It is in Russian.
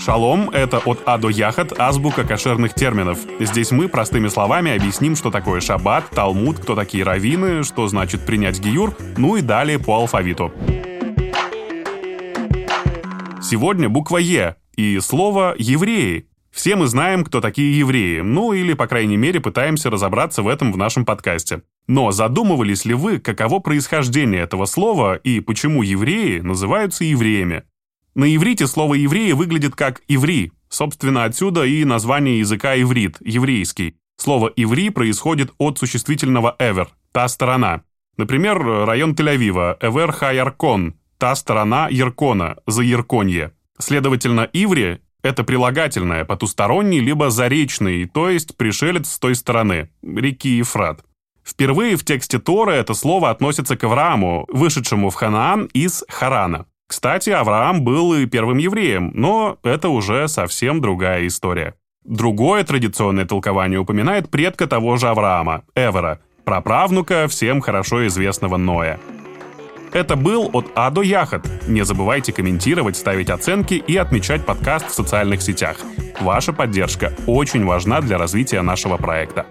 Шалом — это от А до Яхат азбука кошерных терминов. Здесь мы простыми словами объясним, что такое шаббат, талмуд, кто такие раввины, что значит принять гиюр, ну и далее по алфавиту. Сегодня буква Е и слово «евреи». Все мы знаем, кто такие евреи, ну или, по крайней мере, пытаемся разобраться в этом в нашем подкасте. Но задумывались ли вы, каково происхождение этого слова и почему евреи называются евреями? На иврите слово «евреи» выглядит как «иври». Собственно, отсюда и название языка иврит, еврейский. Слово «иври» происходит от существительного «эвер» — «та сторона». Например, район Тель-Авива — «эвер ха-яркон» — «та сторона Яркона», «за Ярконье». Следовательно, «иври» — это прилагательное, потусторонний либо заречный, то есть пришелец с той стороны, реки Ефрат. Впервые в тексте Торы это слово относится к Аврааму, вышедшему в Ханаан из Харана. Кстати, Авраам был и первым евреем, но это уже совсем другая история. Другое традиционное толкование упоминает предка того же Авраама, Эвера, праправнука всем хорошо известного Ноя. Это был от А до Яхот. Не забывайте комментировать, ставить оценки и отмечать подкаст в социальных сетях. Ваша поддержка очень важна для развития нашего проекта.